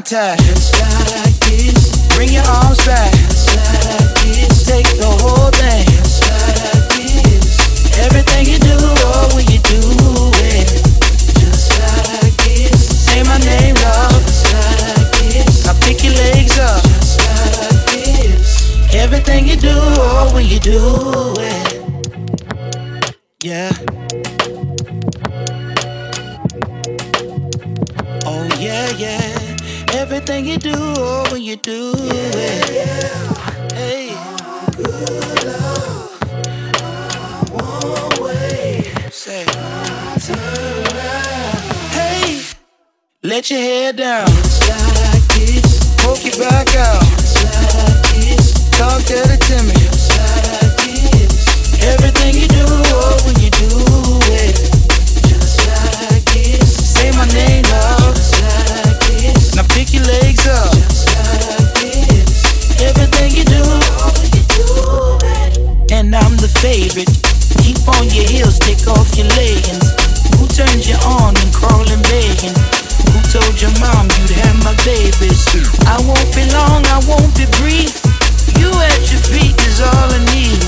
contact. Just like this. Bring your arms back. Let your head down. Just like this. Poke your back out. Just like this. Talk dirty to me. Just like this. Everything you do, oh, when you do it. Just like this. Say my name, love. Now pick your legs up. Just Everything you do, oh, when you do it. And I'm the favorite. Keep on your heels, take off your leggings. Who turned you on and crawling begging? Told your mom you'd have my babies? I won't be long, I won't be brief. You at your peak is all I need.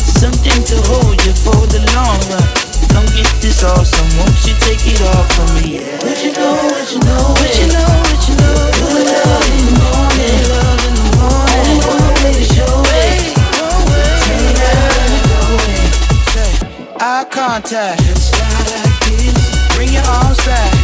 Something to hold you for the long run. Come get this awesome, won't you take it off from me? Yeah. What you know, what you know, what you know, what you know. Good love in the morning, love in the morning. Show it. Turn out and go in. Eye contact. Bring your arms back.